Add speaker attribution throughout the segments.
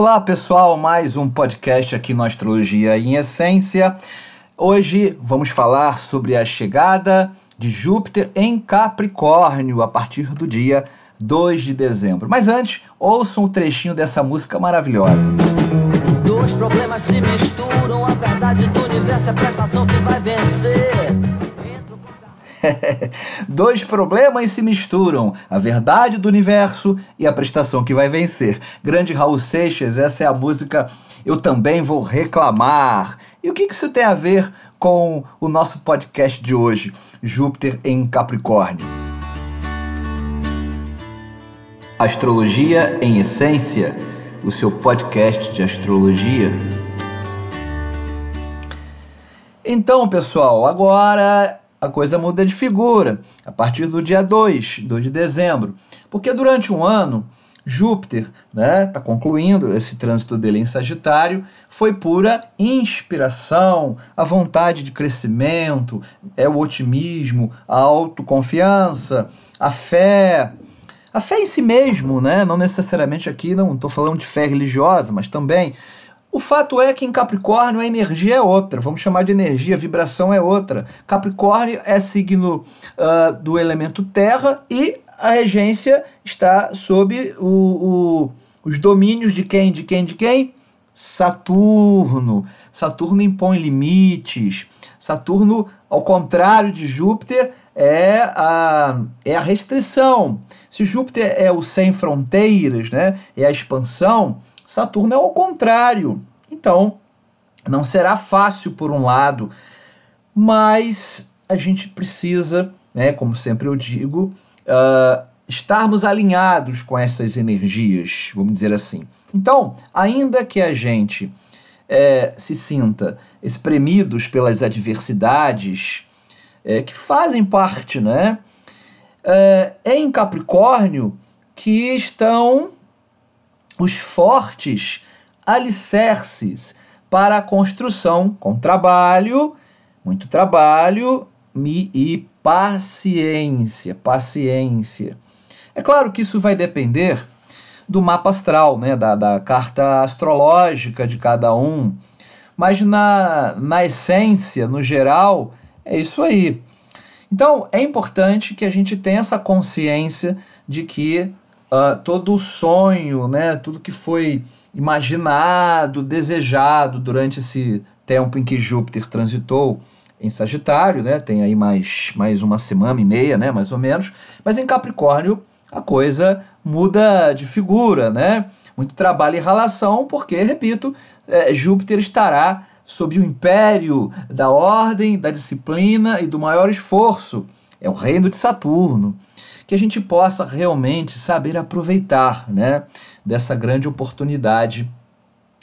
Speaker 1: Olá pessoal, mais um podcast aqui no Astrologia em Essência. Hoje vamos falar sobre a chegada de Júpiter em Capricórnio a partir do dia 2 de dezembro. Mas antes, ouçam um trechinho dessa música maravilhosa.
Speaker 2: Dois problemas se misturam, a verdade do universo é a prestação que vai vencer.
Speaker 1: Dois problemas se misturam: a verdade do universo e a prestação que vai vencer. Grande Raul Seixas, essa é a música Eu Também Vou Reclamar. E o que isso tem a ver com o nosso podcast de hoje, Júpiter em Capricórnio? Astrologia em Essência, o seu podcast de astrologia. Então, pessoal, agora a coisa muda de figura a partir do dia 2, 2 de dezembro. Porque durante um ano, Júpiter né, tá concluindo esse trânsito dele em Sagitário, foi pura inspiração, a vontade de crescimento, é o otimismo, a autoconfiança, a fé, a fé em si mesmo, né? não necessariamente aqui, não estou falando de fé religiosa, mas também o fato é que em Capricórnio a energia é outra, vamos chamar de energia, vibração é outra. Capricórnio é signo uh, do elemento terra e a regência está sob o, o, os domínios de quem? De quem? De quem? Saturno. Saturno impõe limites. Saturno, ao contrário de Júpiter, é a, é a restrição. Se Júpiter é o sem fronteiras, né, é a expansão, Saturno é o contrário. Então, não será fácil por um lado, mas a gente precisa, né, como sempre eu digo, uh, estarmos alinhados com essas energias, vamos dizer assim. Então, ainda que a gente é, se sinta espremidos pelas adversidades é, que fazem parte, né? É, é em Capricórnio que estão os fortes alicerces para a construção com trabalho, muito trabalho e paciência, paciência. É claro que isso vai depender do mapa astral, né, da, da carta astrológica de cada um, mas na, na essência, no geral, é isso aí. Então é importante que a gente tenha essa consciência de que uh, todo o sonho, né, tudo que foi imaginado, desejado durante esse tempo em que Júpiter transitou em Sagitário, né, tem aí mais, mais uma semana e meia, né, mais ou menos, mas em Capricórnio a coisa muda de figura, né? Muito trabalho e relação, porque, repito, é, Júpiter estará sob o império da ordem, da disciplina e do maior esforço. É o reino de Saturno que a gente possa realmente saber aproveitar né, dessa grande oportunidade.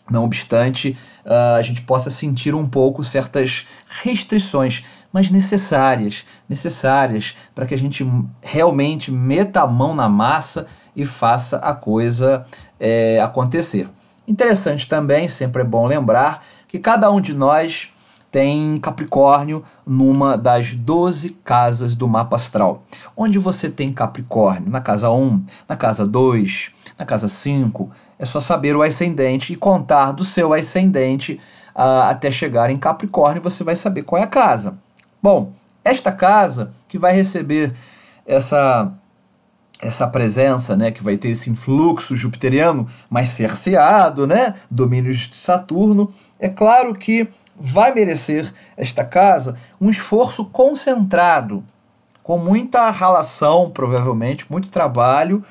Speaker 1: Não obstante, uh, a gente possa sentir um pouco certas restrições, mas necessárias, necessárias para que a gente realmente meta a mão na massa e faça a coisa é, acontecer. Interessante também, sempre é bom lembrar que cada um de nós tem Capricórnio numa das 12 casas do mapa astral. Onde você tem Capricórnio? Na casa 1, na casa 2, na casa 5. É só saber o ascendente e contar do seu ascendente uh, até chegar em Capricórnio, você vai saber qual é a casa. Bom, esta casa que vai receber essa essa presença, né, que vai ter esse influxo jupiteriano mais cerceado, né, domínios de Saturno, é claro que vai merecer esta casa um esforço concentrado, com muita relação, provavelmente, muito trabalho,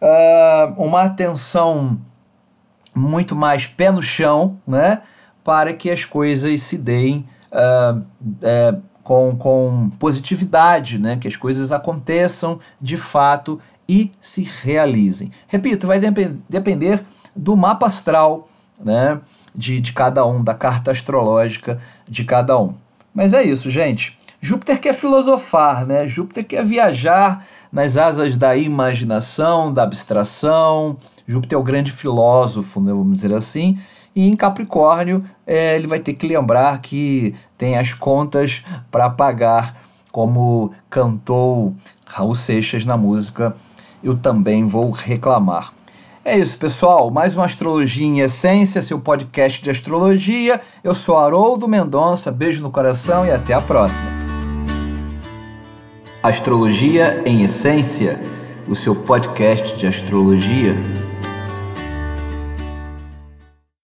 Speaker 1: uh, uma atenção muito mais pé no chão, né, para que as coisas se deem uh, uh, com, com positividade, né, que as coisas aconteçam de fato e se realizem. Repito, vai dep depender do mapa astral, né? De, de cada um, da carta astrológica de cada um. Mas é isso, gente. Júpiter quer filosofar, né? Júpiter quer viajar nas asas da imaginação, da abstração. Júpiter é o grande filósofo, né? vamos dizer assim. E em Capricórnio, é, ele vai ter que lembrar que tem as contas para pagar, como cantou Raul Seixas na música Eu Também Vou Reclamar. É isso, pessoal. Mais uma Astrologia em Essência, seu podcast de astrologia. Eu sou Haroldo Mendonça, beijo no coração e até a próxima. Astrologia em Essência, o seu podcast de astrologia.